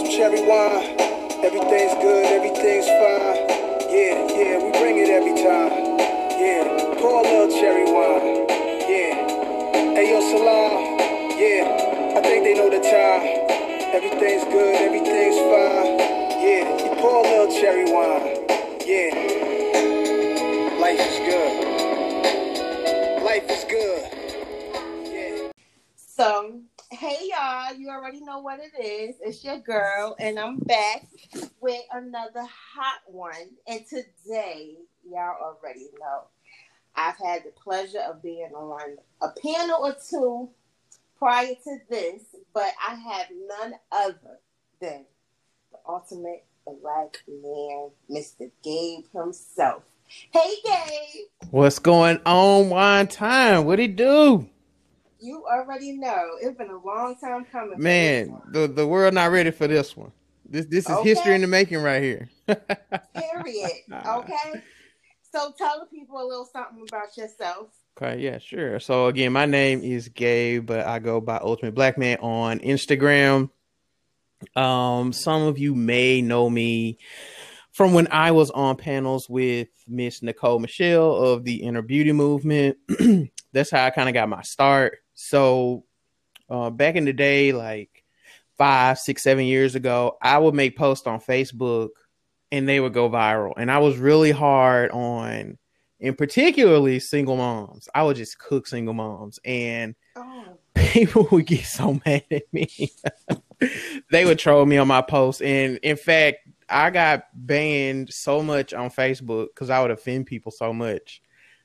some cherry wine. Everything's good, everything's fine. Yeah, yeah, we bring it every time. Yeah, pour a little cherry wine. Yeah. Hey, yo, Salam. Yeah, I think they know the time. Everything's good, everything's fine. Yeah, you pour a little cherry wine. Yeah. Life is good. Life is good. Already know what it is. It's your girl, and I'm back with another hot one. And today, y'all already know, I've had the pleasure of being on a panel or two prior to this, but I have none other than the ultimate black man, Mr. Gabe himself. Hey, Gabe. What's going on, one time? What it do? You already know. It's been a long time coming. Man, the, the world not ready for this one. This this is Okay. history in the making right here. Period. Okay. So tell the people a little something about yourself. Okay, yeah, sure. So again, my name is Gabe, but I go by Ultimate Black Man on Instagram. Um, some of you may know me from when I was on panels with Miss Nicole Michelle of the Inner Beauty Movement. That's how I kind of got my start. So uh, back in the day, like five, six, seven years ago, I would make posts on Facebook and they would go viral. And I was really hard on and particularly single moms. I would just cook single moms, and Oh, people would get so mad at me. they would troll me on my posts, and in fact, I got banned so much on Facebook because I would offend people so much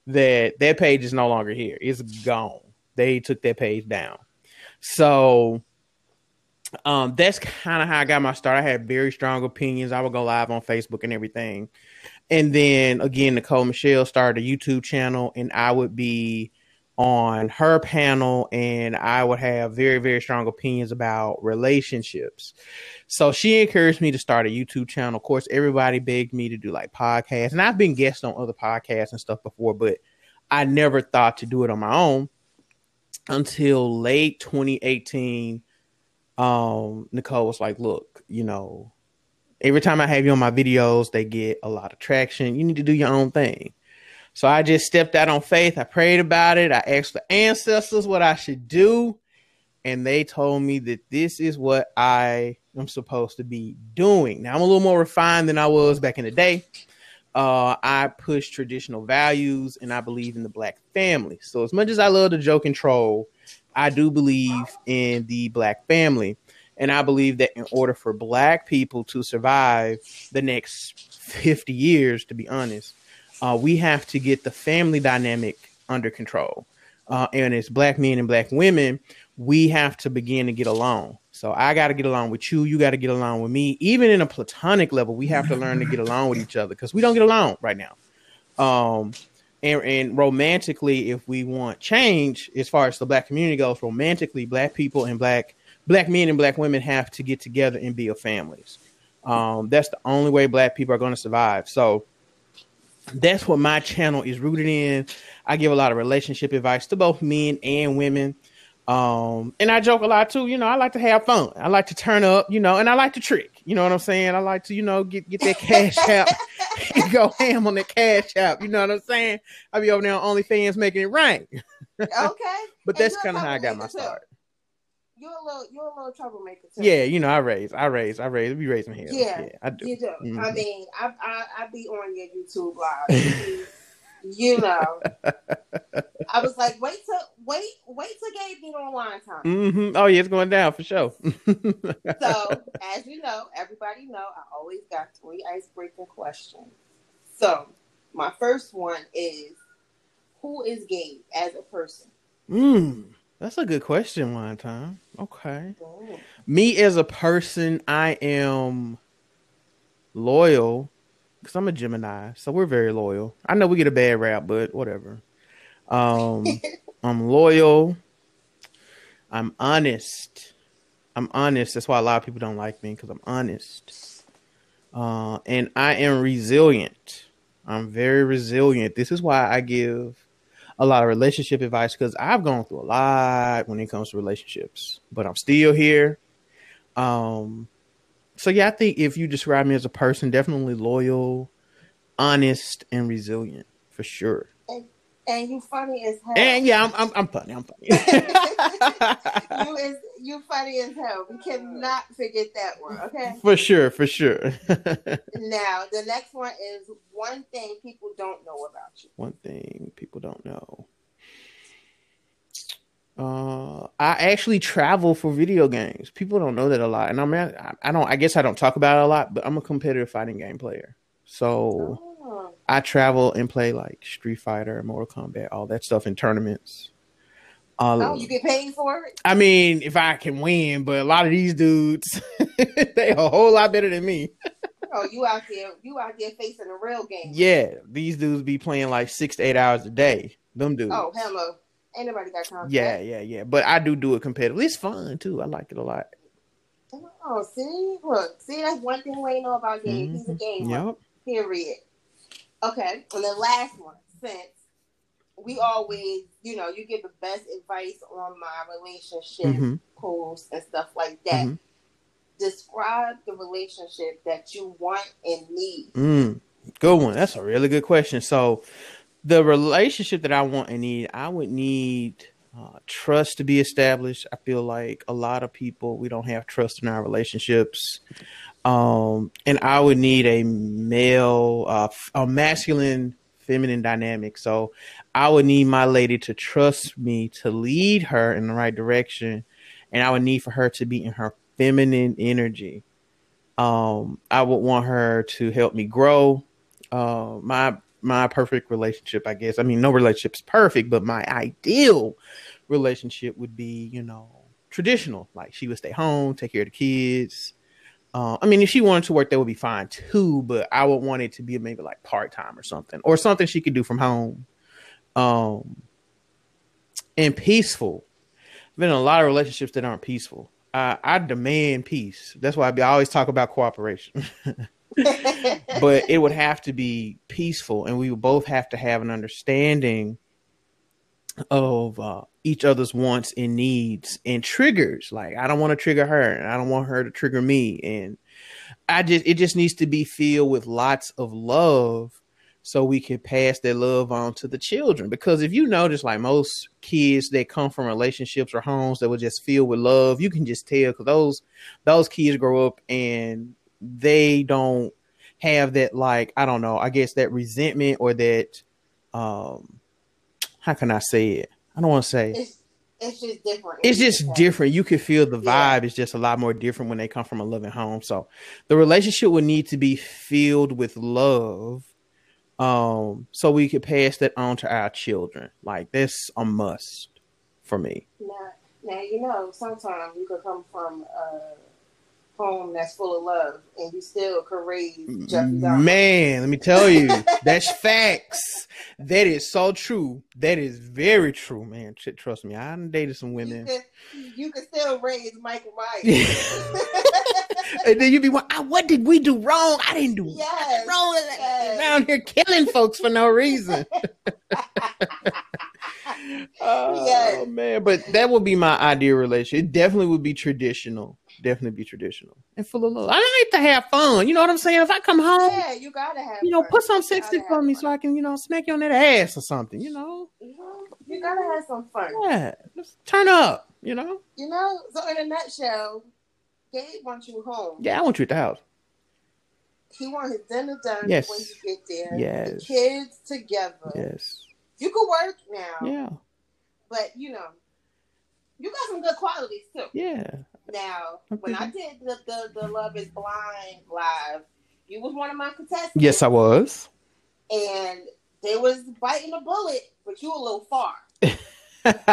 that that page is no longer here. It's gone. They took that page down. So um that's kind of how I got my start. I had very strong opinions. I would go live on Facebook and everything. And then again, Nicole Michelle started a YouTube channel, and I would be on her panel, and I would have very, very strong opinions about relationships. So she encouraged me to start a YouTube channel. Of course, everybody begged me to do like podcasts, and I've been guest on other podcasts and stuff before, but I never thought to do it on my own until late 2018. Um, Nicole was like, "Look, you know, every time I have you on my videos, they get a lot of traction. You need to do your own thing. So I just stepped out on faith. I prayed about it. I asked the ancestors what I should do. And they told me that this is what I am supposed to be doing. Now I'm a little more refined than I was back in the day. Uh, I push traditional values and I believe in the black family. So as much as I love to joke and troll, I do believe in the black family. And I believe that in order for black people to survive the next 50 years, to be honest, uh, we have to get the family dynamic under control. Uh, and as black men and black women, we have to begin to get along. So I got to get along with you. You got to get along with me. Even in a platonic level, we have to learn to get along with each other because we don't get along right now. Um, and, and romantically, if we want change, as far as the black community goes, romantically, black people and black black men and black women have to get together and be build families. Um, that's the only way black people are going to survive. So that's what my channel is rooted in. I give a lot of relationship advice to both men and women. Um, and I joke a lot too. You know, I like to have fun. I like to turn up, you know, and I like to trick. You know what I'm saying? I like to, you know, get get that cash out and go ham on the cash out. You know what I'm saying? I be over there on OnlyFans making it rain. okay. But that's kind of how I got my start. You're a little, you're a little troublemaker too. Yeah, you know, I raise, I raise, I raise. We raising hell. Yeah, yeah, I do. You do. I Mhm. mean, I, I I be on your YouTube live. You know. I was like, wait till wait wait till Gabe get online time. hmm Oh yeah, it's going down for sure. So as you know, everybody know I always got three icebreaker questions. So my first one is who is Gabe as a person? mm, that's a good question. One time, okay. Ooh. Me as a person, I am loyal because I'm a Gemini, so we're very loyal. I know we get a bad rap, but whatever. Um, I'm loyal. I'm honest. I'm honest. That's why a lot of people don't like me because I'm honest. Uh, and I am resilient. I'm very resilient. This is why I give a lot of relationship advice because I've gone through a lot when it comes to relationships, but I'm still here. Um, so yeah, I think if you describe me as a person, definitely loyal, honest, and resilient for sure. And you funny as hell. And yeah, I'm I'm, I'm funny. I'm funny. you is you funny as hell. We cannot forget that one. Okay. for sure, for sure. Now the next one is one thing people don't know about you. One thing people don't know. Uh, I actually travel for video games. People don't know that a lot, and I mean, I, don't. I guess I don't talk about it a lot, but I'm a competitive fighting game player. So Oh, I travel and play like Street Fighter, Mortal Kombat, all that stuff in tournaments. Uh, oh, you get paid for it? I mean, if I can win, but a lot of these dudes, they a whole lot better than me. Oh, you out there? You out there facing a real game? Yeah, these dudes be playing like six to eight hours a day. Them dudes. Oh, hello. Ain't nobody got time. Yeah, yeah, yeah. But I do do it competitively. It's fun too. I like it a lot. Oh, see, look, see, that's one thing we know about games. He's a game. Yep. Period. Okay, and the last one, since we always, you know, you give the best advice on my relationship Mhm. posts and stuff like that. Mhm. Describe the relationship that you want and need. Mm, good one. That's a really good question. So, the relationship that I want and need, I would need uh, trust to be established. I feel like a lot of people we don't have trust in our relationships, um, and I would need a male, uh, a masculine, feminine dynamic. So, I would need my lady to trust me to lead her in the right direction, and I would need for her to be in her feminine energy um i would want her to help me grow uh my my perfect relationship i guess i mean no relationship's perfect but my ideal relationship would be you know traditional like she would stay home take care of the kids uh, I mean, if she wanted to work, that would be fine too. But I would want it to be maybe like part time or something, or something she could do from home, um, and peaceful. I've been in a lot of relationships that aren't peaceful. I, I demand peace. That's why I, be, I always talk about cooperation. but it would have to be peaceful, and we would both have to have an understanding of uh, each other's wants and needs and triggers. Like I don't want to trigger her, and I don't want her to trigger me, and I just it just needs to be filled with lots of love so we can pass that love on to the children. Because if you notice, like most kids that come from relationships or homes that were just filled with love, you can just tell because those those kids grow up and they don't have that like I don't know, I guess that resentment or that um how can I say it? I don't want to say it's, it's just different. it's just different. You can feel the Yeah. vibe is just a lot more different when they come from a loving home. So the relationship would need to be filled with love. Um, so we could pass that on to our children. Like that's a must for me. Now, now you know, sometimes you could come from a home that's full of love, and you still could raise Jeffrey Dahmer. Man, let me tell you, that's facts. That is so true. That is very true, man. Trust me, I done dated some You women. you can still raise Michael Myers. and then you be like, what did we do wrong? I didn't do Yes, wrong. yes. Around here killing folks for no reason. oh Yes. man, but that would be my ideal relationship. It definitely would be traditional. Definitely be traditional and full of love. I like to have fun. You know what I'm saying? If I come home, yeah, you gotta have. you know, fun. put some You sexy for me fun. so I can, you know, smack you on that ass or something. You know, You know, you gotta have some fun. yeah, just turn up. You know, You know, so in a nutshell, Gabe wants you home. yeah, I want you at the house. He wants his dinner done Yes. when you get there. Yes. The kids together. Yes, You could work now, yeah, but you know, you got some good qualities too. yeah. Now, when I did the, the, the Love is Blind live, you was one of my contestants. Yes, I was. And they was biting a bullet, but you a little far. That's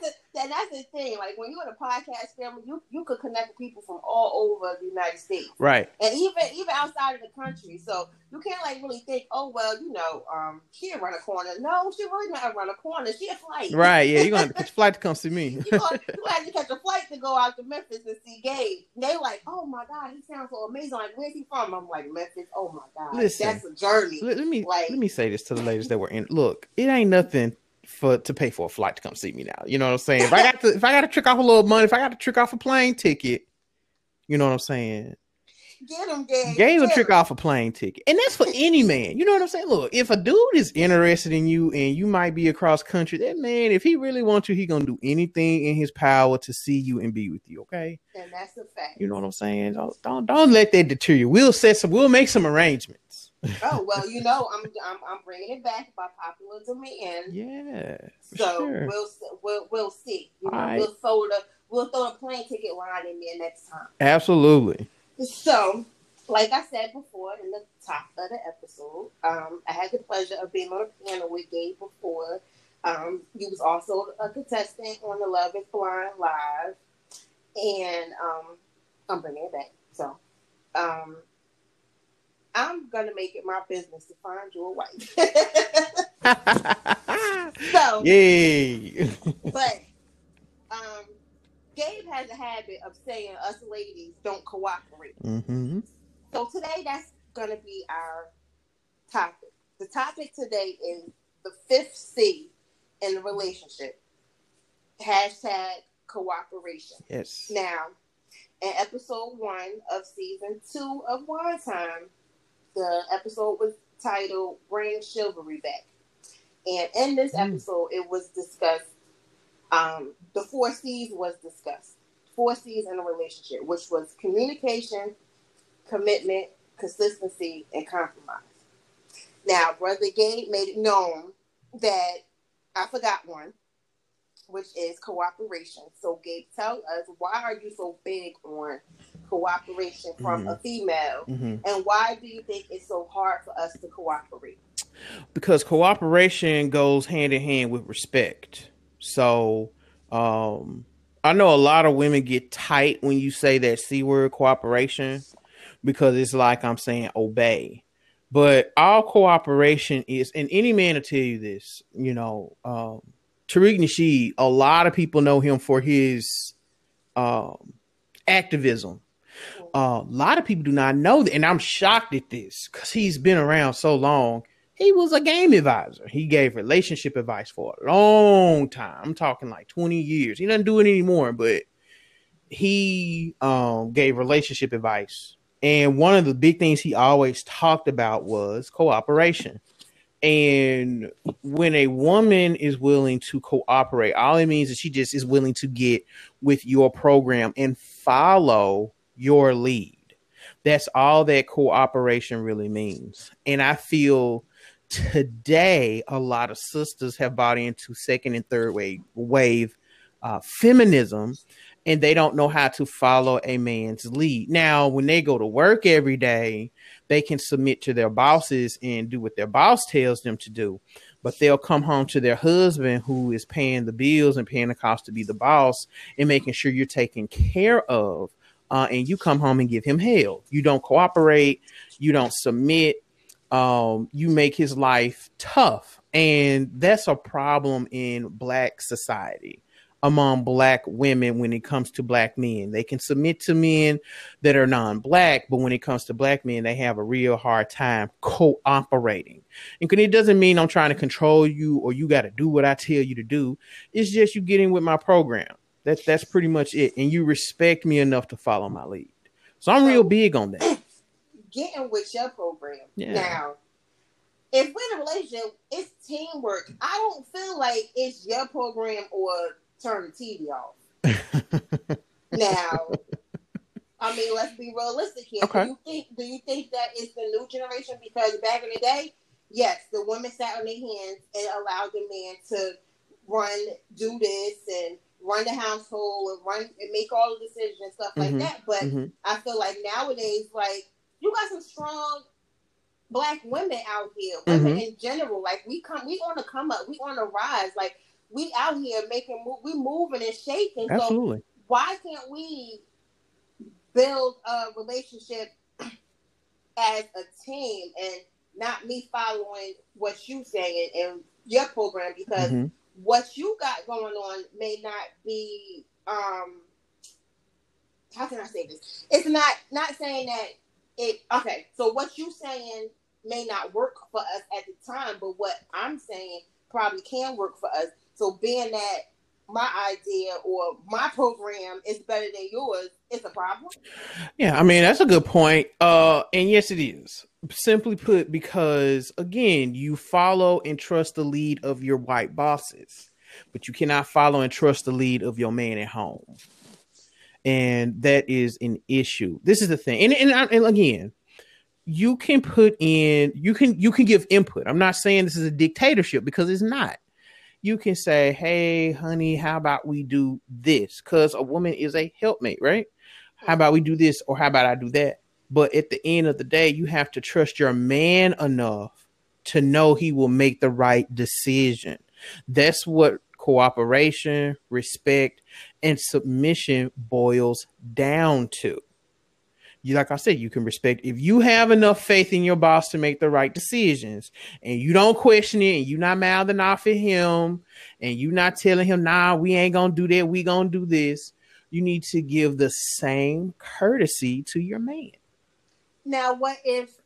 the that, that's the thing. Like when you're in a podcast family, you, you could connect with people from all over the United States. Right? And even even outside of the country. So you can't like really think, oh well, you know, um, she run a corner. No, she really not run a corner. She a flight. Right. Yeah, you're gonna have to catch a flight to come see me. you gonna, you have to catch a flight to go out to Memphis and see Gabe. They like, oh my god, he sounds so amazing. Like, where's he from? I'm like Memphis. Oh my god, Listen. that's a journey. let, let me Like- let me say this to the ladies that were in. Look, it ain't nothing for to pay for a flight to come see me now. You know what I'm saying? If I got to if I got to trick off a little money, if I got to trick off a plane ticket, You know what I'm saying? Get him, Gabe. Gabe will trick off a plane ticket. And that's for any man. You know what I'm saying? Look, if a dude is interested in you and you might be across country, that man, if he really wants you, he gonna do anything in his power to see you and be with you. Okay. And that's a fact. You know what I'm saying? Don't don't, don't let that deter you. We'll set some we'll make some arrangements. Oh well, you know, I'm I'm, I'm bringing it back by popular demand. Yeah. So sure. we'll we'll we'll see. You know, we'll throw the we'll throw a plane ticket line in there next time. Absolutely. So, like I said before in the top of the episode, um, I had the pleasure of being on a panel with Gabe before. Um, he was also a contestant on the Love Is Blind Live, and um, I'm bringing it back. So, um, I'm gonna make it my business to find you a wife. so, Yay. but um, Gabe has a habit of saying us ladies don't cooperate. hmm So today that's going to be our topic. The topic today is the fifth C in the relationship. Hashtag cooperation. Yes. Now, in episode one of season two of Wine Time, the episode was titled Bring Chivalry Back. And in this Mm. episode, it was discussed, um, the four C's was discussed. Four C's in a relationship, which was communication, commitment, consistency, and compromise. Now, Brother Gabe made it known that I forgot one, which is cooperation. So, Gabe, tell us why are you so big on cooperation from a female, hmm and why do you think it's so hard for us to cooperate? because cooperation goes hand in hand with respect. So, um, I know a lot of women get tight when you say that c word cooperation because it's like I'm saying obey. But all cooperation is, and any man will tell you this, you know, um, Tariq Nasheed, a lot of people know him for his um, activism. Uh, a lot of people do not know that, and I'm shocked at this because he's been around so long. He was a game advisor. He gave relationship advice for a long time. I'm talking like 20 years. He doesn't do it anymore, but he um, gave relationship advice. And one of the big things he always talked about was cooperation. And when a woman is willing to cooperate, all it means is she just is willing to get with your program and follow your lead. That's all that cooperation really means. And I feel today a lot of sisters have bought into second and third wave wave uh, feminism and they don't know how to follow a man's lead. Now, when they go to work every day, they can submit to their bosses and do what their boss tells them to do. But they'll come home to their husband who is paying the bills and paying the cost to be the boss and making sure you're taken care of. Uh, and you come home and give him hell. You don't cooperate, you don't submit, um, you make his life tough. And that's a problem in black society among black women when it comes to black men. They can submit to men that are non-black, but when it comes to black men, they have a real hard time cooperating. And it doesn't mean I'm trying to control you or you got to do what I tell you to do. It's just you get in with my program. That's that's pretty much it. And you respect me enough to follow my lead. So I'm real big on that. Getting with your program. Yeah. Now, if we're in a relationship, it's teamwork. I don't feel like it's your program or turn the TV off. now, I mean, let's be realistic here. Okay. Do you think do you think that it's the new generation? Because back in the day, yes, the women sat on their hands and allowed the man to run, do this, and run the household and run and make all the decisions and stuff Mhm. like that. But Mhm. I feel like nowadays, like you got some strong black women out here, women Mhm. in general. Like we come, we on the come up, we on the rise. Like we out here making, we moving and shaking. So Absolutely. why can't we build a relationship as a team and not me following what you saying in your program because Mhm. What you got going on may not be um how can I say this? It's not not saying that it okay, so what you saying may not work for us at the time, but what I'm saying probably can work for us. So being that my idea or my program is better than yours, it's a problem. Yeah, I mean that's a good point. Uh, and yes, it is. Simply put, because again, you follow and trust the lead of your white bosses, but you cannot follow and trust the lead of your man at home, and that is an issue. This is the thing, and and, and again, you can put in, you can you can give input. I'm not saying this is a dictatorship because it's not you can say, Hey, honey, how about we do this? Because a woman is a helpmate, right? How about we do this or how about I do that? But at the end of the day, you have to trust your man enough to know he will make the right decision. That's what cooperation, respect, and submission boils down to you like I said, you can respect if you have enough faith in your boss to make the right decisions and you don't question it and you're not mouthing off at him and you're not telling him, nah, we ain't gonna do that, we gonna do this. You need to give the same courtesy to your man. Now, what if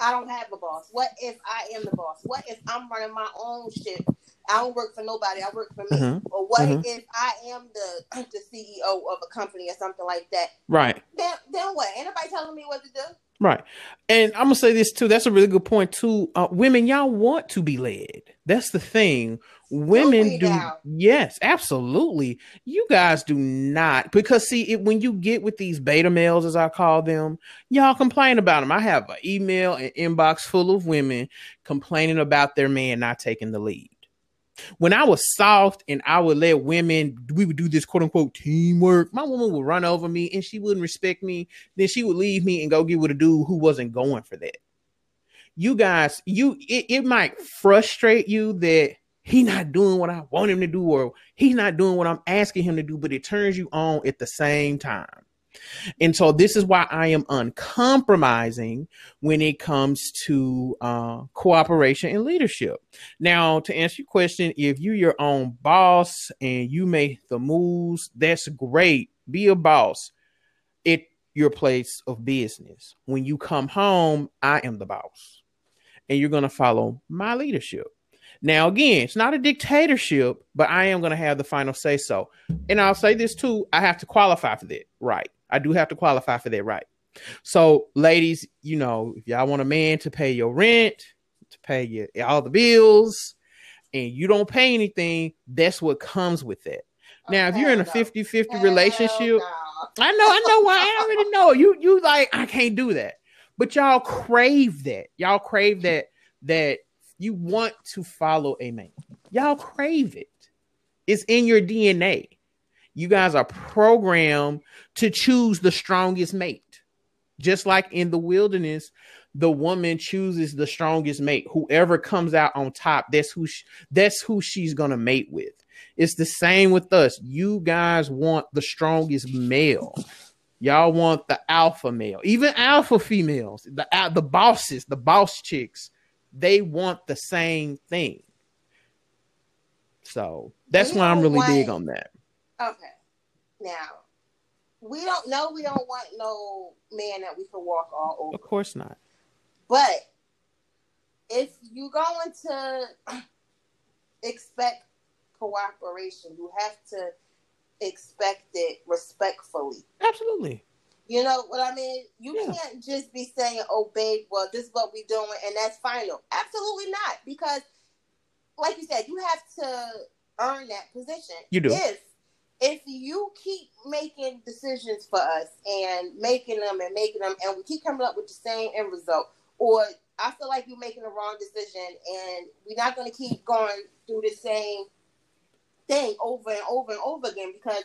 I don't have a boss? What if I am the boss? What if I'm running my own shit I don't work for nobody. I work for me. Mm-hmm. Or what mm-hmm. if I am the the CEO of a company or something like that? Right. Then then what? Anybody telling me what to do? Right. And I'm gonna say this too. That's a really good point too. Uh, women, y'all want to be led. That's the thing. Women do. Yes, absolutely. You guys do not because see it when you get with these beta males, as I call them, y'all complain about them. I have an email and inbox full of women complaining about their man not taking the lead when I was soft and I would let women, we would do this quote unquote teamwork. My woman would run over me and she wouldn't respect me. Then she would leave me and go get with a dude who wasn't going for that. You guys, you it, it might frustrate you that he not doing what I want him to do, or he's not doing what I'm asking him to do, but it turns you on at the same time. And so this is why I am uncompromising when it comes to uh, cooperation and leadership. Now, to answer your question, if you're your own boss and you make the moves, that's great. Be a boss at your place of business. When you come home, I am the boss. And you're going to follow my leadership. Now, again, it's not a dictatorship, but I am going to have the final say so. And I'll say this too I have to qualify for that, right? I do have to qualify for that right. So, ladies, you know, if y'all want a man to pay your rent, to pay your all the bills, and you don't pay anything, that's what comes with that. Now, if you're in a 50 50 relationship, no. I know, I know why I already know. You you like, I can't do that. But y'all crave that. Y'all crave that that you want to follow a man. Y'all crave it. It's in your DNA. You guys are programmed to choose the strongest mate. Just like in the wilderness, the woman chooses the strongest mate. Whoever comes out on top, that's who she, that's who she's gonna mate with. It's the same with us. You guys want the strongest male. Y'all want the alpha male, even alpha females, the the bosses, the boss chicks. They want the same thing. So that's why I'm really big on that. Okay. Now, we don't know we don't want no man that we can walk all over. Of course not. But if you're going to expect cooperation, you have to expect it respectfully. Absolutely. You know what I mean? You yeah. can't just be saying, "Oh, babe, well, this is what we're doing," and that's final. Absolutely not, because, like you said, you have to earn that position. You do. If if you keep making decisions for us and making them and making them, and we keep coming up with the same end result, or I feel like you're making the wrong decision, and we're not going to keep going through the same thing over and over and over again because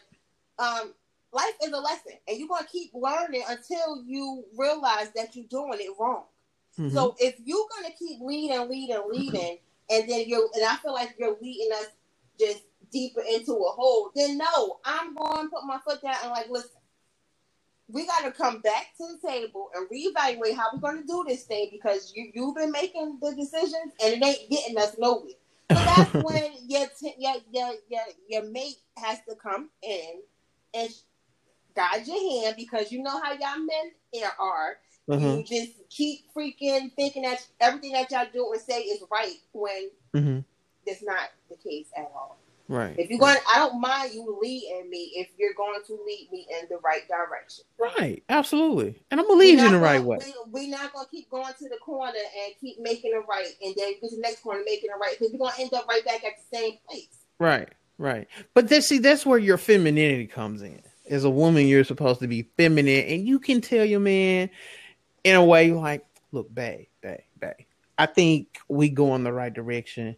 um, life is a lesson, and you're going to keep learning until you realize that you're doing it wrong. Mm-hmm. So if you're going to keep leading, leading, leading, and then you're, and I feel like you're leading us just deeper into a hole, then no, I'm going to put my foot down and like, listen, we got to come back to the table and reevaluate how we're going to do this thing because you you've been making the decisions and it ain't getting us nowhere. So that's when your, t- your your your your mate has to come in and guide your hand because you know how y'all men are. Mm-hmm. You just keep freaking thinking that everything that y'all do and say is right when mm-hmm. that's not the case at all. Right. If you're going, I don't mind you leading me if you're going to lead me in the right direction. Right. Absolutely. And I'm gonna lead you in the right gonna- way. We, we're not gonna keep going to the corner and keep making it right, and then get to the next corner making it right because we're gonna end up right back at the same place. Right. Right. But that see, that's where your femininity comes in. As a woman, you're supposed to be feminine, and you can tell your man in a way like, look, babe, babe, babe. I think we go in the right direction.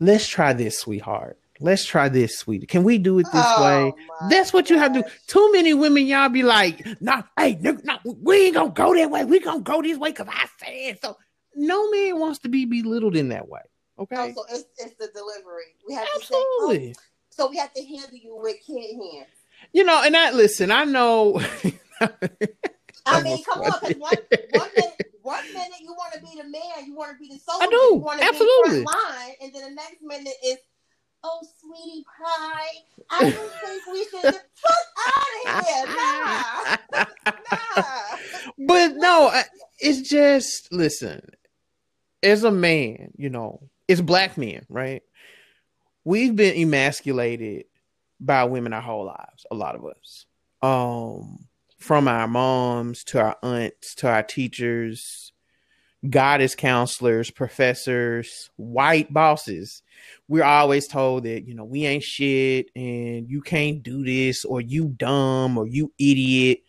Let's try this, sweetheart. Let's try this, sweetie. Can we do it this Oh, way? That's what you have to do. Too many women, y'all be like, nah, hey, we ain't gonna go that way. We gonna go this way because I said so. No man wants to be belittled in that way. Okay. Oh, so it's, it's the delivery. We have to say, oh, Absolutely. so we have to handle you with kid hands. You know, and I listen, I know I mean, come on, because one, one minute, one minute you want to be the man, you want to be the soldier, do, you want to absolutely. be front line, and then the next minute is, oh, sweetie pie, I don't think we should fuck out of here. Nah, nah. but no, I- it's just listen. As a man, you know, it's black men, right? We've been emasculated by women our whole lives. A lot of us, um, from our moms to our aunts to our teachers, goddess counselors, professors, white bosses. We're always told that you know we ain't shit and you can't do this or you dumb or you idiot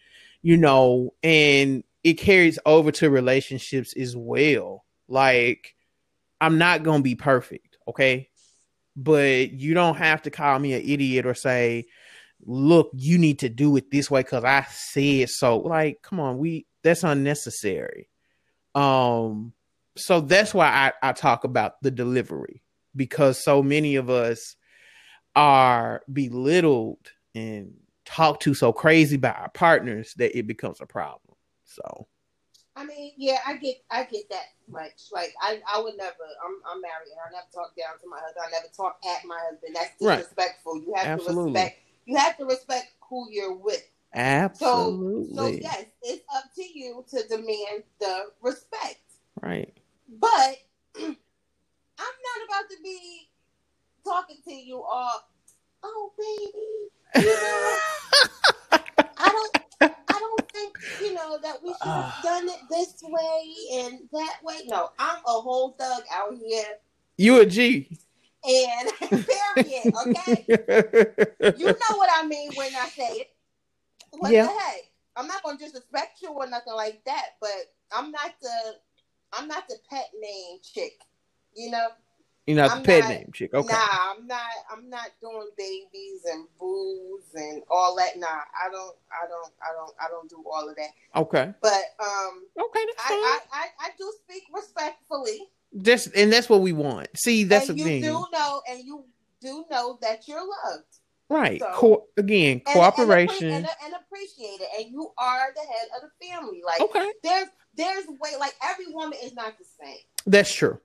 you know, and it carries over to relationships as well. Like, I'm not gonna be perfect, okay? But you don't have to call me an idiot or say, look, you need to do it this way because I said so. Like, come on, we that's unnecessary. Um, so that's why I, I talk about the delivery because so many of us are belittled and talked to so crazy by our partners that it becomes a problem. So I mean, yeah, I get, I get that much. Like, I, I would never. I'm, I'm married, and I never talk down to my husband. I never talk at my husband. That's Right. disrespectful. You have Absolutely. to respect. You have to respect who you're with. So, absolutely so yes, it's up to you to demand the respect. right. But I'm not about to be talking to you all. Oh, baby, you know, I don't. I don't think you know that we should have done it this way and that way. No, I'm a whole thug out here, you a G. and period. Okay, you know what I mean when I say it. What Yeah. the heck? I'm not gonna disrespect you or nothing like that, but I'm not the I'm not the pet name chick. You know? You're not I'm the pet not- name chick. Okay. Nah, I'm not I'm not doing babies and boos and all that. Nah, I don't I don't I don't I don't do all of that. Okay. But um Okay. That's. I, I, I, I do speak respectfully. That's and that's what we want. See, that's and the you thing. do know and you do know that you're loved. Right. So- Co- again, And, cooperation. and, appre- and, and appreciate it. And you are the head of the family. Like okay. there's there's way like every woman is not the same. That's true.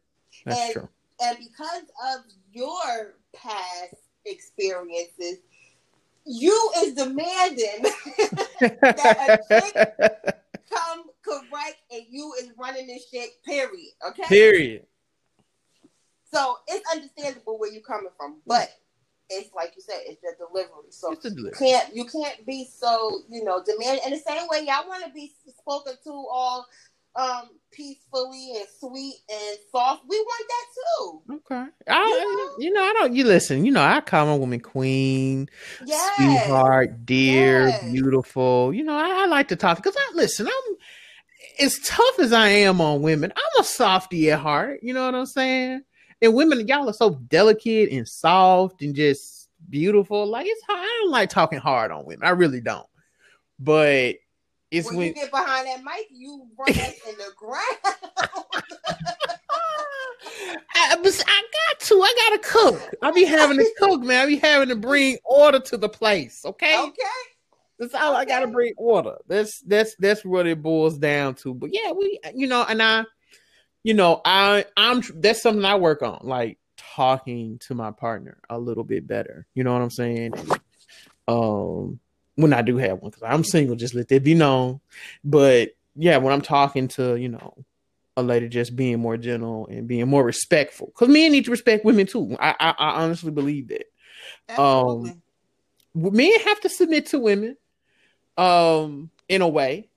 That's And- true. And because of your past experiences, you is demanding that a chick come correct and you is running this shit, period. Okay? Period. So it's understandable where you're coming from, but it's like you said, it's the delivery. So the you delivery. can't you can't be so you know demand in the same way y'all want to be spoken to all um peacefully and sweet and soft. We want that too. Okay. I, you know, I don't. You listen. You know, I call my woman queen, Yes. sweetheart, dear, Yes. beautiful. You know, I, I like to talk because I listen. I'm as tough as I am on women. I'm a softy at heart. You know what I'm saying? And women, y'all are so delicate and soft and just beautiful. Like it's hard. I don't like talking hard on women. I really don't. But it's when when you get behind that mic, you run in the ground. I, but I got to. I gotta cook. I be having to cook, man. I be having to bring order to the place. Okay, okay. that's all I gotta bring order. That's that's that's what it boils down to. But yeah, we, you know, and I, you know, I I'm that's something I work on, like talking to my partner a little bit better. You know what I'm saying? Um, when I do have one, because I'm single, just let that be known. But yeah, when I'm talking to, you know, a lady just being more gentle and being more respectful. Because men need to respect women too. I, I I honestly believe that. Absolutely. men have to submit to women um in a way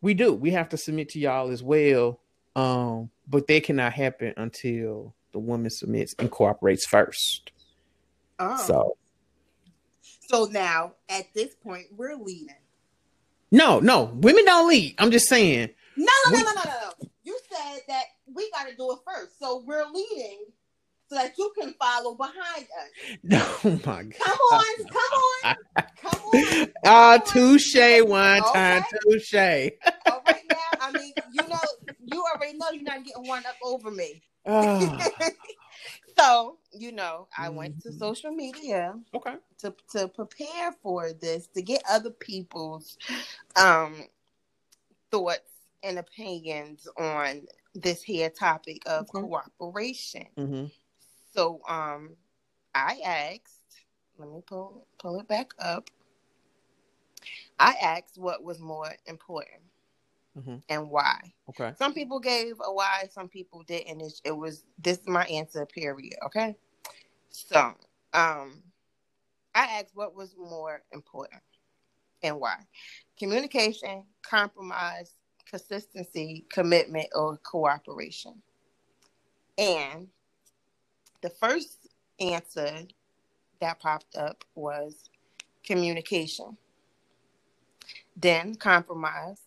we do we have to submit to y'all as well um but that cannot happen until the woman submits and cooperates first Oh. so So now at this point we're leading. no no women don't lead i'm just saying No, no, no, We- no, no, no, no. You said that we got to do it first, so we're leading so that you can follow behind us. oh my god Come on, come on, come on. ah come on. touche one time touche All right now, I mean, you know, you already know you're not getting one up over me. Ah, so you know, I went to Mhm. social media okay to to prepare for this to get other people's um thoughts and opinions on this here topic of Okay. cooperation. hmm So um I asked, let me pull pull it back up. I asked what was more important Mhm. and why. okay Some people gave a why, some people didn't. It, it was this is my answer, period. Okay. So um I asked what was more important and why. Communication, compromise, consistency, commitment, or cooperation. And the first answer that popped up was communication. Then compromise.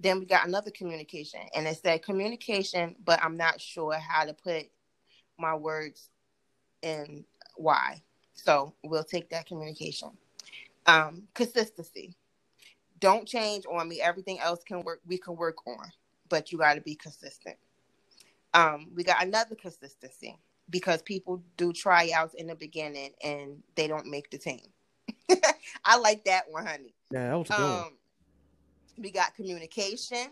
Then we got another communication, and it said communication, but I'm not sure how to put my words in why. So we'll take that communication. Um, consistency. Don't change on me. Everything else can work. We can work on, but you got to be consistent. Um, we got another consistency because people do tryouts in the beginning and they don't make the team. I like that one, honey. yeah that was good. Um, we got communication.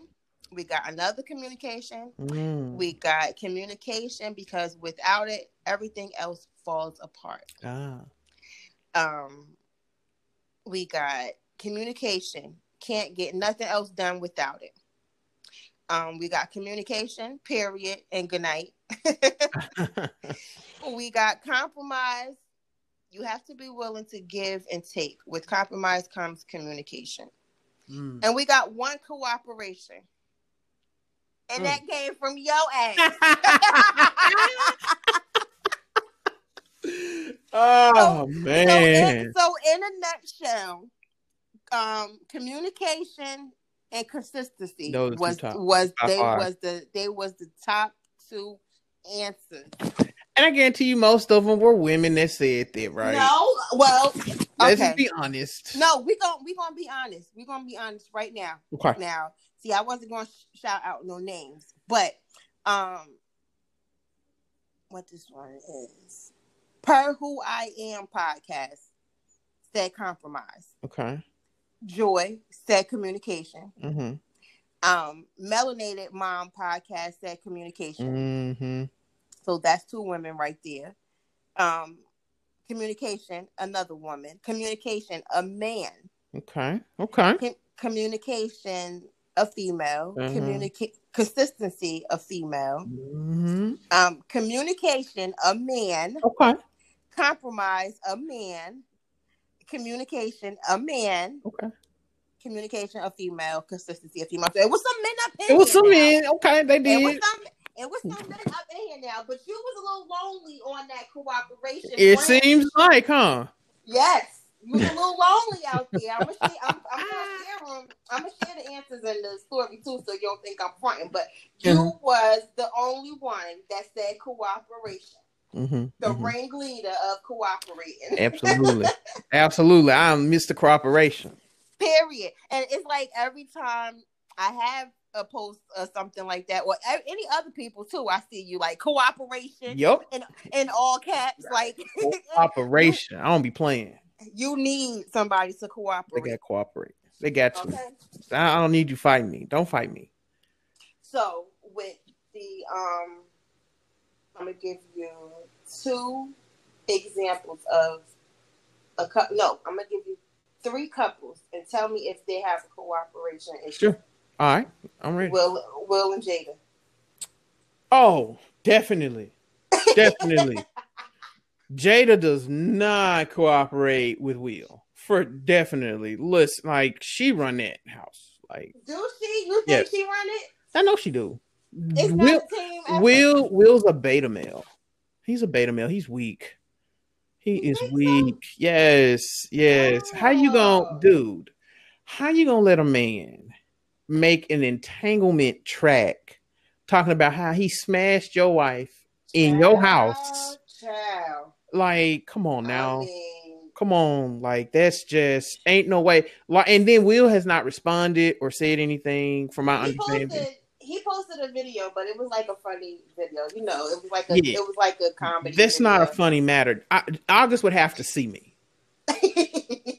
We got another communication. Mm. We got communication because without it, everything else falls apart. ah Um, we got communication. Can't get nothing else done without it. Um, we got communication, period, and good night. we got compromise. You have to be willing to give and take. With compromise comes communication. Mm. And we got one cooperation. And Mm. that came from yo ass. oh So man in, so in a nutshell, um, communication and consistency Those was was they was the they was the top two answers. and i guarantee you most of them were women that said that right No, well, let's okay. be honest no, we gon' we gonna be honest. We gonna be honest right now. okay Now, see, I wasn't gonna sh- shout out no names, but um, what this one is per who I am podcast said compromise. okay Joy said communication. mm-hmm Um, Melanated Mom podcast said communication. mm-hmm So that's two women right there. Um, communication, another woman. Communication, a man. okay okay Com- communication, a female. Mhm. Communicate consistency, a female. mm-hmm Um, communication, a man. okay Compromise, a man. Communication, a man. okay Communication, a female. Consistency, a female. So it was some men up in it was here some men okay they It was did some. It was some men up in here now, but you was a little lonely on that cooperation. it seems like huh Yes, you was a little lonely out there. I'm gonna share. I'm, I'm gonna share. I'm gonna share the answers in the story too, so you don't think I'm fronting. But you Mhm. was the only one that said cooperation, mm-hmm, the mhm. ringleader of cooperating. absolutely absolutely i'm mr cooperation Period. And it's like every time I have a post or something like that, or a- any other people too, I see you like cooperation yep in all caps. Like cooperation i don't be playing you need somebody to cooperate. they got to cooperate they got you. Okay. I I don't need you fighting me. Don't fight me. So with the um, I'm gonna give you two examples of a couple. No, I'm gonna give you three couples and tell me if they have a cooperation issue. Sure. All right, I'm ready. Will Will and Jada. oh, definitely, definitely. Jada does not cooperate with Will for definitely. Listen, like she run that house. Like, Do she? You think Yes. she run it? I know she do. It's Will, not a team. Will Will's a beta male. He's a beta male. He's weak. He You is think so? weak. Yes, yes. How you Oh. gonna, dude? How you gonna let a man make an entanglement track talking about how he smashed your wife in your house? Child. Like, come on now. I mean, Come on, like that's just ain't no way. Like, and then Will has not responded or said anything, from my he understanding. posted he posted a video, but it was like a funny video. You know, it was like a Yeah. it was like a comedy. That's not a funny matter. I, August would have to see me.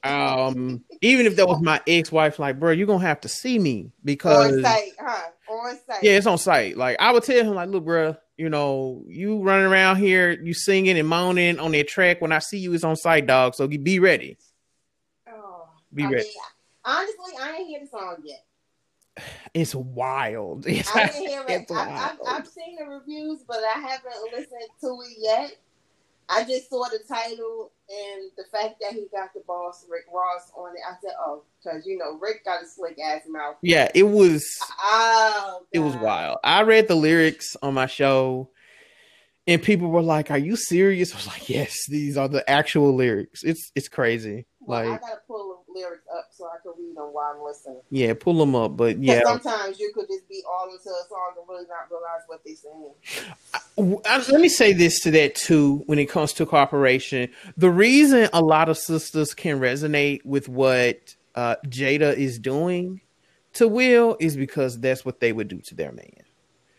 Um, even if that was my ex-wife, like, bro, you're gonna have to see me because on site, huh? On site. yeah, it's on site. Like, I would tell him, like, look, bro, you know, you running around here, you singing and moaning on that track. When I see you, it's on site, dog. So be ready. Oh, Be I ready. mean, honestly, I ain't hear the song yet. It's wild. It's, I didn't hear it. I. I've seen the reviews, but I haven't listened to it yet. I just saw the title and the fact that he got the boss Rick Ross on it. I said, "Oh, because you know Rick got a slick ass mouth." yeah, it was. Oh, It was wild. I read the lyrics on my show, and people were like, "Are you serious?" I was like, "Yes, these are the actual lyrics." It's it's crazy. Well, Like, I gotta pull lyrics up so I can read them while I'm listening. yeah, pull them up. but yeah, sometimes you could just be all into a song and really not realize what they're saying. I- let me say this to that too when it comes to cooperation the reason a lot of sisters can resonate with what uh, jada is doing to will is because that's what they would do to their man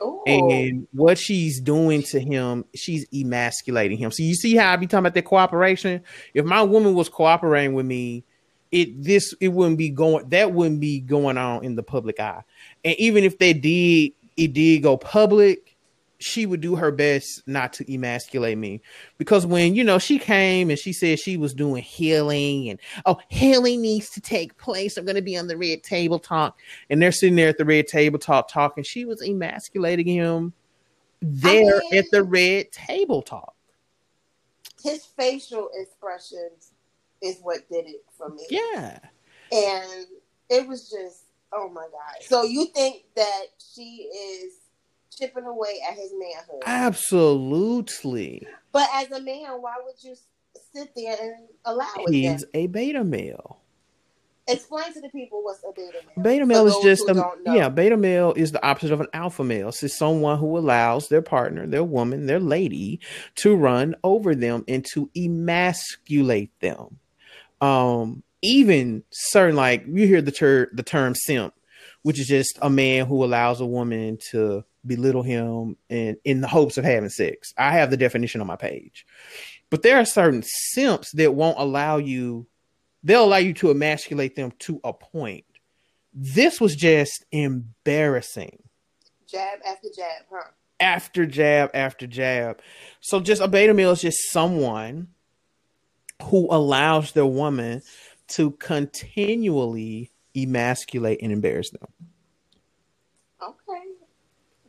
Ooh. and what she's doing to him she's emasculating him so you see how i be talking about that cooperation if my woman was cooperating with me it this it wouldn't be going that wouldn't be going on in the public eye. And even if they did it did go public she would do her best not to emasculate me. Because when you know she came and she said she was doing healing and oh healing needs to take place. I'm going to be on the red table talk. And they're sitting there at the red table talk talking. She was emasculating him there mean- at the red table talk. His facial expressions is what did it for me. yeah And it was just, oh my God. So you think that she is chipping away at his manhood. absolutely but as a man, why would you sit there and allow it? he's a beta male Explain to the people what's a beta male. Beta male is just a yeah. Beta male is the opposite of an alpha male. It's someone who allows their partner, their woman, their lady to run over them and to emasculate them. Um, even certain like you hear the ter- the term simp, which is just a man who allows a woman to belittle him and in the hopes of having sex. I have the definition on my page. But there are certain simps that won't allow you they'll allow you to emasculate them to a point. This was just embarrassing. Jab after jab, huh? After jab after jab. So just a beta male is just someone who allows their woman to continually emasculate and embarrass them. Okay.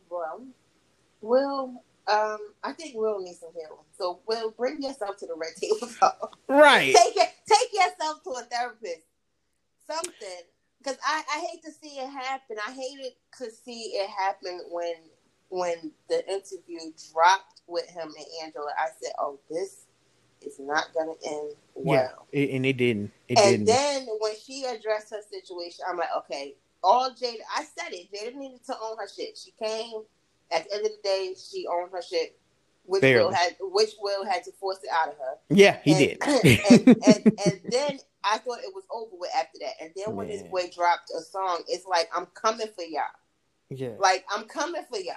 Well, Will, um, I think Will needs some help. So, Will, bring yourself to the red table. Right. take it, take yourself to a therapist. Something, because I, I hate to see it happen. I hated to see it happen when when the interview dropped with him and Angela. I said, "Oh, this is not gonna end well." Yeah. And it didn't. It And didn't. then when she addressed her situation, I'm like, okay, all Jada, I said it. Jada needed to own her shit. She came. At the end of the day, she owned her shit. Which Barely. Will had, which Will had to force it out of her. yeah, he and, did. and, and, and then I thought it was over with after that. And then when this boy dropped a song, it's like I'm coming for y'all. yeah. Like I'm coming for y'all.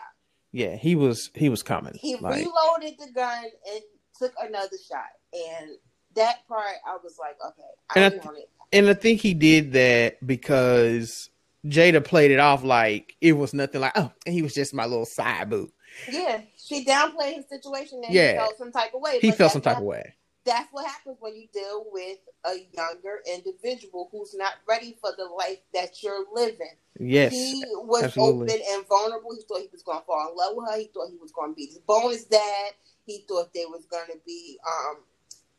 Yeah, he was he was coming. He Like, reloaded the gun and took another shot. And that part, I was like, okay, I And I didn't want it. And I think he did that because Jada played it off like it was nothing like, oh, he was just my little side boo. Yeah, she downplayed his situation and Yeah. he felt some type of way. He felt some type of way. That's what happens when you deal with a younger individual who's not ready for the life that you're living. Yes. he was absolutely. open and vulnerable. He thought he was going to fall in love with her. He thought he was going to be his bonus dad. He thought they was gonna be um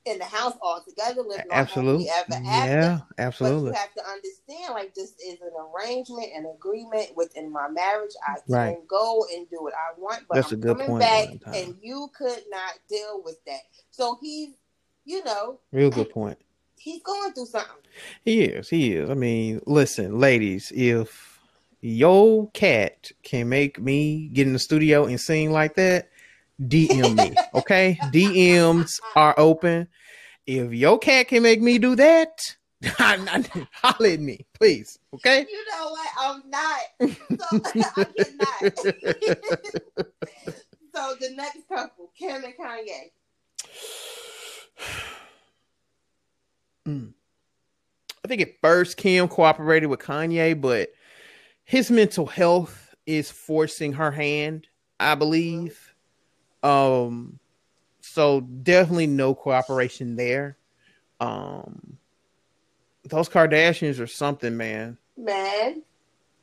in the house all together, living Absolutely. ever Yeah, after. But absolutely. you have to understand, like this is an arrangement, an agreement within my marriage. I can Right. go and do what I want, but That's a I'm good coming point, back, and you could not deal with that. So he's, you know, Real good point. he's going through something. He is. He is. I mean, listen, ladies, if your cat can make me get in the studio and sing like that, DM me. Okay? DMs are open. If your cat can make me do that, holler at me, please. Okay? You know what? I'm not. So I cannot. so the next couple, Kim and Kanye. Mm. I think at first Kim cooperated with Kanye, but his mental health is forcing her hand, I believe. Um so definitely no cooperation there. Um those Kardashians are something, man. Man,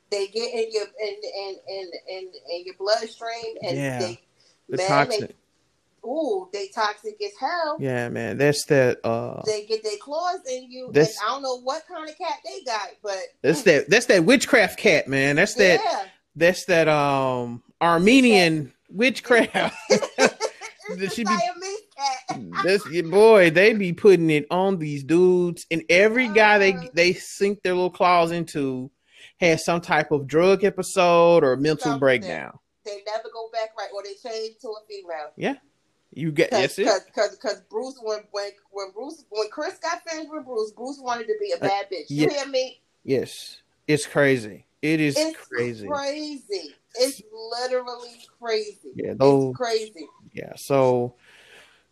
they get in your in in in in, in your bloodstream, and Yeah. they The man, toxic. they ooh, they toxic as hell. Yeah, man. That's that uh They get their claws in you, That's- I don't know what kind of cat they got, but that's that that's that witchcraft cat, man. That's that yeah. that's that um Armenian witchcraft. A she be- this boy, they be putting it on these dudes, and every guy they Uh. they sink their little claws into has some type of drug episode or mental Something. breakdown. They never go back right, or they change to a female. Yeah. You get yes, Because it. because because Bruce when when when Bruce when Chris got finished with Bruce, Bruce wanted to be a bad bitch. You Uh, hear me? Yes, it's crazy. It is It's crazy. crazy. It's literally crazy. Yeah, those It's crazy. Yeah, so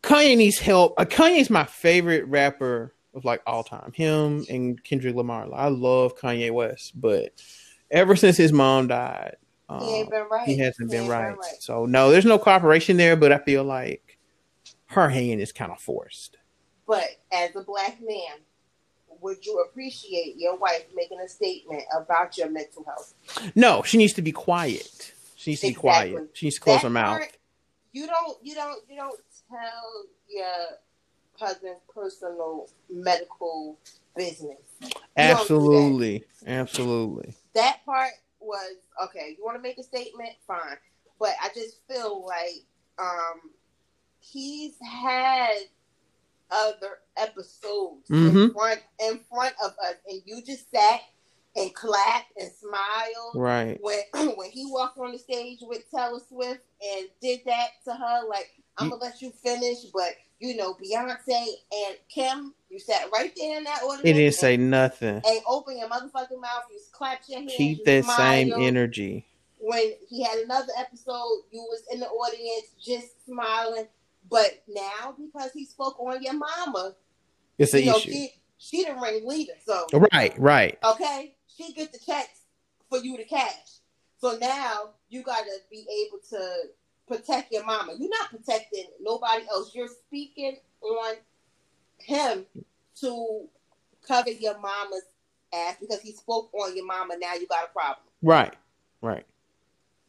Kanye needs help. Uh, Kanye's my favorite rapper of like all time. Him and Kendrick Lamar. I love Kanye West, but ever since his mom died, um, He ain't been right. he hasn't been ain't right. So no, there's no cooperation there. But I feel like her hand is kind of forced. But as a black man, would you appreciate your wife making a statement about your mental health? No, she needs to be quiet. She needs to be quiet. She needs to close That her mouth. part, You don't. You don't. You don't tell your husband's personal medical business. do that. Absolutely, absolutely. that part was okay. You want to make a statement, fine. But I just feel like um he's had other episodes in Mhm. front in front of us, and you just sat and clapped and smiled Right. when when he walked on the stage with Taylor Swift and did that to her. Like I'm gonna let you finish, but you know Beyonce and Kim, you sat right there in that audience. It didn't and- say nothing. and open your motherfucking mouth. You clapped your hands. Keep you that same energy. When he had another episode, you was in the audience just smiling. But now, because he spoke on your mama, It's an know issue. she she the ring leader. So Right, right. okay, she get the checks for you to cash. So now you gotta be able to protect your mama. You're not protecting nobody else. You're speaking on him to cover your mama's ass because he spoke on your mama. Now you got a problem. Right, right.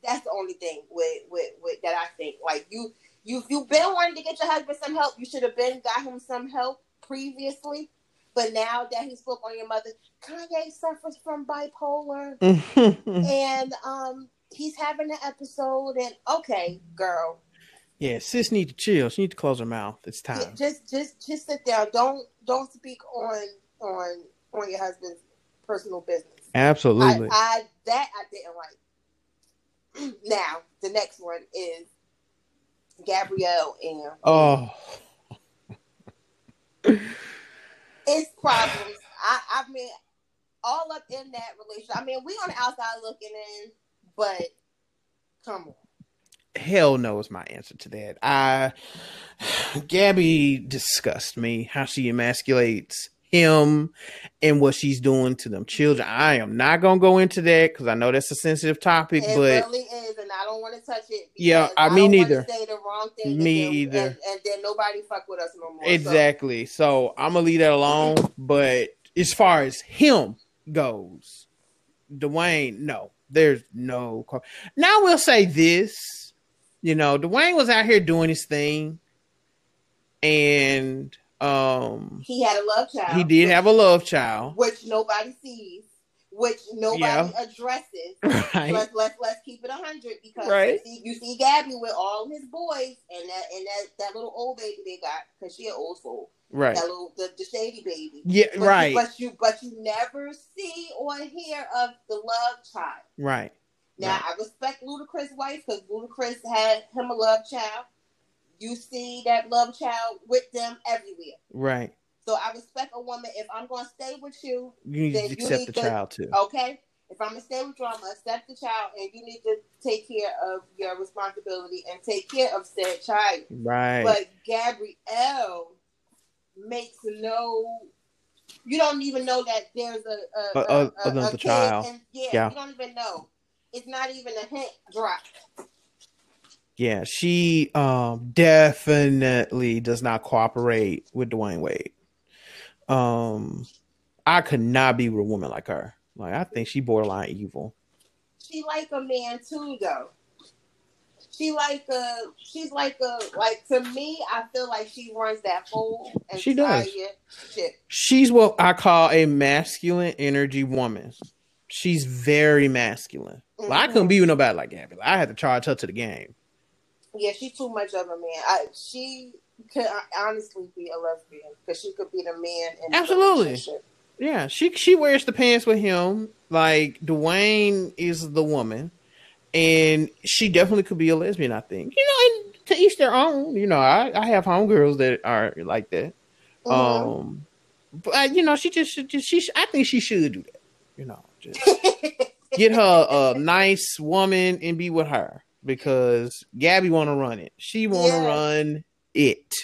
That's the only thing with with, with that I think. Like you you you've been wanting to get your husband some help. You should have been got him some help previously. But now that he spoke on your mother, Kanye suffers from bipolar and um he's having an episode and okay, girl. yeah, sis need to chill. She need to close her mouth. It's Yeah, time. just just just sit down. Don't don't speak on on on your husband's personal business. Absolutely. I, I that I didn't like. now the next one is Gabrielle and oh, it's problems. I I mean, all up in that relationship. I mean, we on the outside looking in, but come on. hell no is my answer to that. I Gabby disgusts me how she emasculates him and what she's doing to them children. I am not gonna go into that because I know that's a sensitive topic, It but really is, and I don't want to touch it. Yeah, because I- mean neither. Say the wrong thing. Me either. And, and then nobody fuck with us no more. Exactly. So I'm gonna leave that alone. But as far as him goes, Dwyane, no, there's no. Now we'll say this: You know, Dwyane was out here doing his thing, and um, He had a love child. he did which- have a love child, which nobody sees, which nobody Yeah. addresses. right? Let's let's let's keep it hundred because Right. you, see, you see Gabby with all his boys and that and that that little old baby they got because she an old soul. Right. That little the, the shady baby. Yeah. But right. You, but you but you never see or hear of the love child. right. Now Right. I respect Ludacris' wife because Ludacris had him a love child. You see that love child with them everywhere. Right. So I respect a woman. If I'm going to stay with you, You need Then to you accept need the to- child too. okay. If I'm gonna stay with you, I'm gonna accept the child, and you need to take care of your responsibility and take care of said child. Right. But Gabrielle makes no. You don't even know that there's a, a, A- a, another child. and- yeah, Yeah. you don't even know. It's not even a hint drop. Yeah, she um definitely does not cooperate with Dwyane Wade. Um, I could not be with a woman like her. Like I think she borderline evil. She like a man too, though. She like a. She's like a. Like to me, I feel like she runs that whole She does. shit. She's what I call a masculine energy woman. She's very masculine. Like, I couldn't be with nobody like Gabby. Like, I had to charge her to the game. Yeah, she's too much of a man. I, she could honestly be a lesbian because she could be the man in Absolutely. Yeah, she she wears the pants with him. Like Dwyane is the woman, and she definitely could be a lesbian. I think you know, and to each their own. You know, I I have homegirls that are like that. Mhm. Um, but you know, she just should just she. I think she should do that. You know, just get her a nice woman and be with her because Gabby want to run it. She want to Yeah. run it.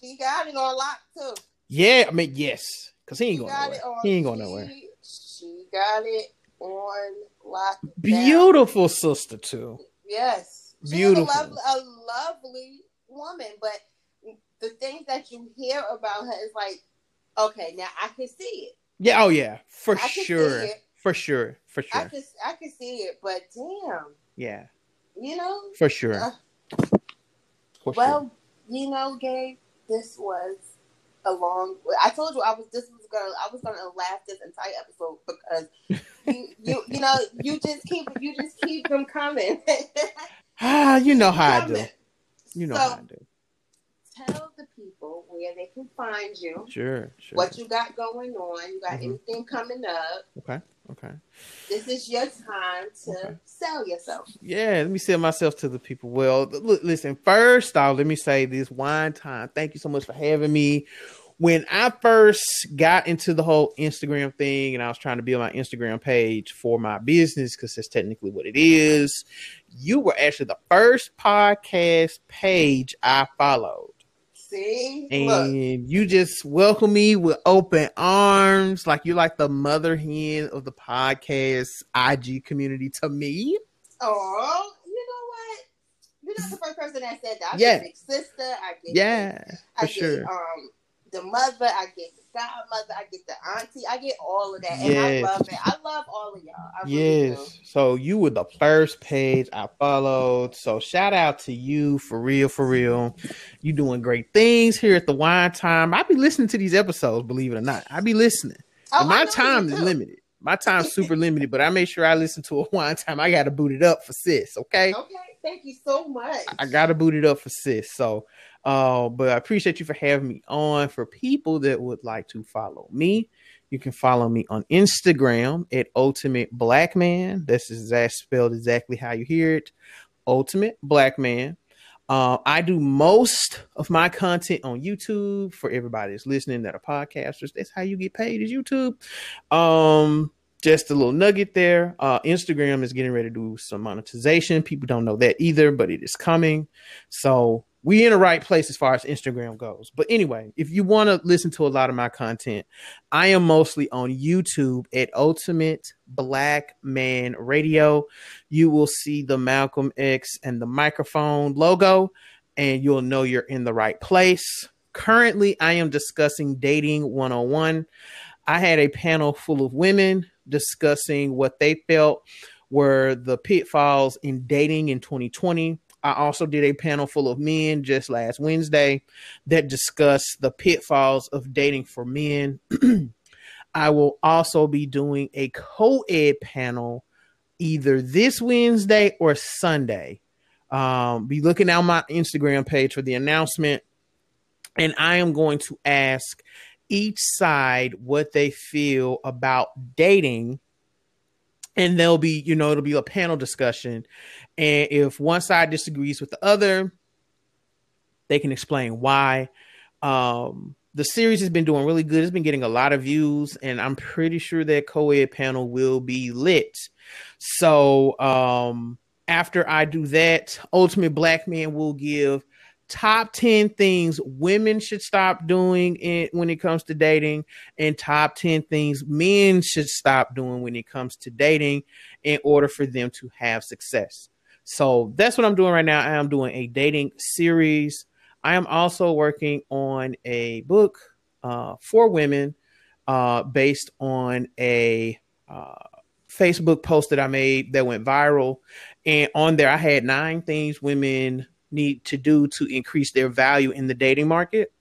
she got it on lock too. Yeah, I mean yes, because he ain't going nowhere. He ain't going nowhere. She got it on lock. down. Beautiful sister too. Yes. She's Beautiful. A lovely, a lovely woman, but the things that you hear about her is like, okay, now I can see it. Yeah. Oh yeah, for I sure. For sure. For I sure. can, I can see it, but damn, Yeah. You know. For sure. Uh, For Well, sure. you know, Gabe, this was a long. I told you I was. This was gonna. I was gonna laugh this entire episode because you, you, you know, you just keep, you just keep them coming. Ah, you know how I do. You know So, how I do. Tell the people where they can find you. Sure. Sure. What you got going on? You got Mhm. anything coming up? Okay. Okay. This is your time to Okay. sell yourself. Yeah, let me sell myself to the people. Well, look, listen, first off, let me say this wine time. Thank you so much for having me. When I first got into the whole Instagram thing and I was trying to build my Instagram page for my business, because that's technically what it is, you were actually the first podcast page I followed. See, And look, you just welcome me with open arms, like you're like the mother hen of the podcast IG community to me. oh, you know what? You're not the first person that said that. I Yeah. get big sister. I get Yeah, I for get sure. um the mother. I get the godmother. I get the auntie. I get all of that, and I love it. I love all of y'all. I really Yes. So you were the first page I followed. So shout out to you for real, for real. You doing great things here at the Wine Time. I be listening to these episodes, believe it or not. I be listening. Oh, my time is limited. My time's super limited, but I make sure I listen to a wine time. I gotta boot it up for sis, okay? Okay, thank you so much. I gotta boot it up for sis. So uh, but I appreciate you for having me on. For people that would like to follow me, you can follow me on Instagram at Ultimate Black Man. This is that spelled exactly how you hear it. Ultimate Black Man. Uh, I do most of my content on YouTube for everybody that's listening that are podcasters. That's how you get paid is YouTube. Um, just a little nugget there. Uh, Instagram is getting ready to do some monetization. People don't know that either, but it is coming. So we in the right place as far as Instagram goes. But anyway, if you want to listen to a lot of my content, I am mostly on YouTube at Ultimate Black Man Radio. You will see the Malcolm X and the microphone logo, and you'll know you're in the right place. Currently, I am discussing dating 101. I had a panel full of women discussing what they felt were the pitfalls in dating in 2020. I also did a panel full of men just last Wednesday that discussed the pitfalls of dating for men. I will also be doing a co ed panel either this Wednesday or Sunday. Um, be looking out my Instagram page for the announcement. And I am going to ask each side what they feel about dating. And there'll be, you know, it'll be a panel discussion. And if one side disagrees with the other, they can explain why. Um, the series has been doing really good. It's been getting a lot of views, and I'm pretty sure that co-ed panel will be lit. So um, after I do that, Ultimate Black Man will give top 10 things women should stop doing in, when it comes to dating and top 10 things men should stop doing when it comes to dating in order for them to have success. So that's what I'm doing right now. I am doing a dating series. I am also working on a book uh, for women uh, based on a uh, Facebook post that I made that went viral. And on there, I had nine things women need to do to increase their value in the dating market.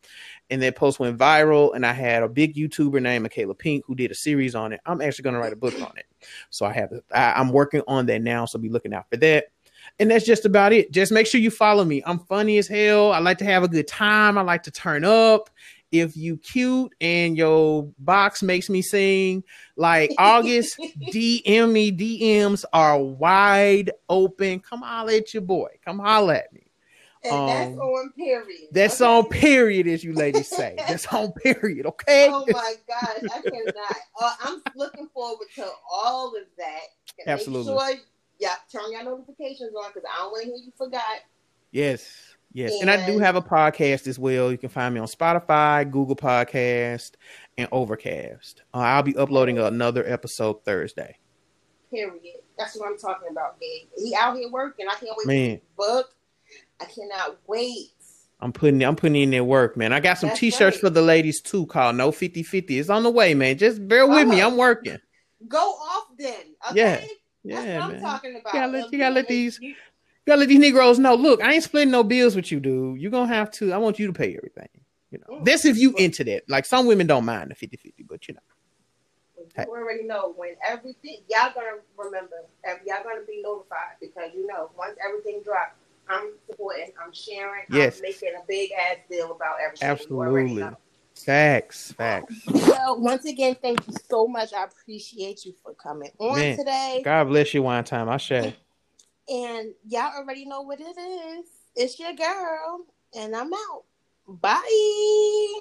And that post went viral, and I had a big YouTuber named Michaela Pink who did a series on it. I'm actually going to write a book on it, so I have. I, I'm working on that now, so be looking out for that. And that's just about it. Just make sure you follow me. I'm funny as hell. I like to have a good time. I like to turn up. If you cute and your box makes me sing, like August, DM me. DMs are wide open. Come holla at your boy. Come holla at me. And um, that's on period. That's okay? on period, as you ladies say. that's on period, okay? Oh my gosh, I cannot. Uh, I'm looking forward to all of that. Absolutely. Make sure y'all turn your notifications on because I don't want to hear you forgot. Yes. Yes. And, and, I do have a podcast as well. You can find me on Spotify, Google Podcast, and Overcast. Uh, I'll be uploading another episode Thursday. Period. That's what I'm talking about, babe. He out here working. I can't wait Man. book. I cannot wait. I'm putting I'm putting in their work, man. I got some That's t-shirts right. for the ladies too called No 50 50. It's on the way, man. Just bear with me. I'm working. Go off then. Okay? Yeah. Yeah, That's man. I'm talking about. You gotta let, you gotta let these you, gotta let these Negroes know. Look, I ain't splitting no bills with you, dude. You're gonna have to. I want you to pay everything. You know, mm. this if you into that. Like some women don't mind the 50 50, but you know. You already know when everything y'all gonna remember. Y'all gonna be notified because you know once everything drops, I'm supporting, I'm sharing, yes. I'm making a big ass deal about everything. Absolutely. Facts, facts. Well, once again, thank you so much. I appreciate you for coming on Man, today. God bless you one time. I share. And y'all already know what it is. It's your girl, and I'm out. Bye.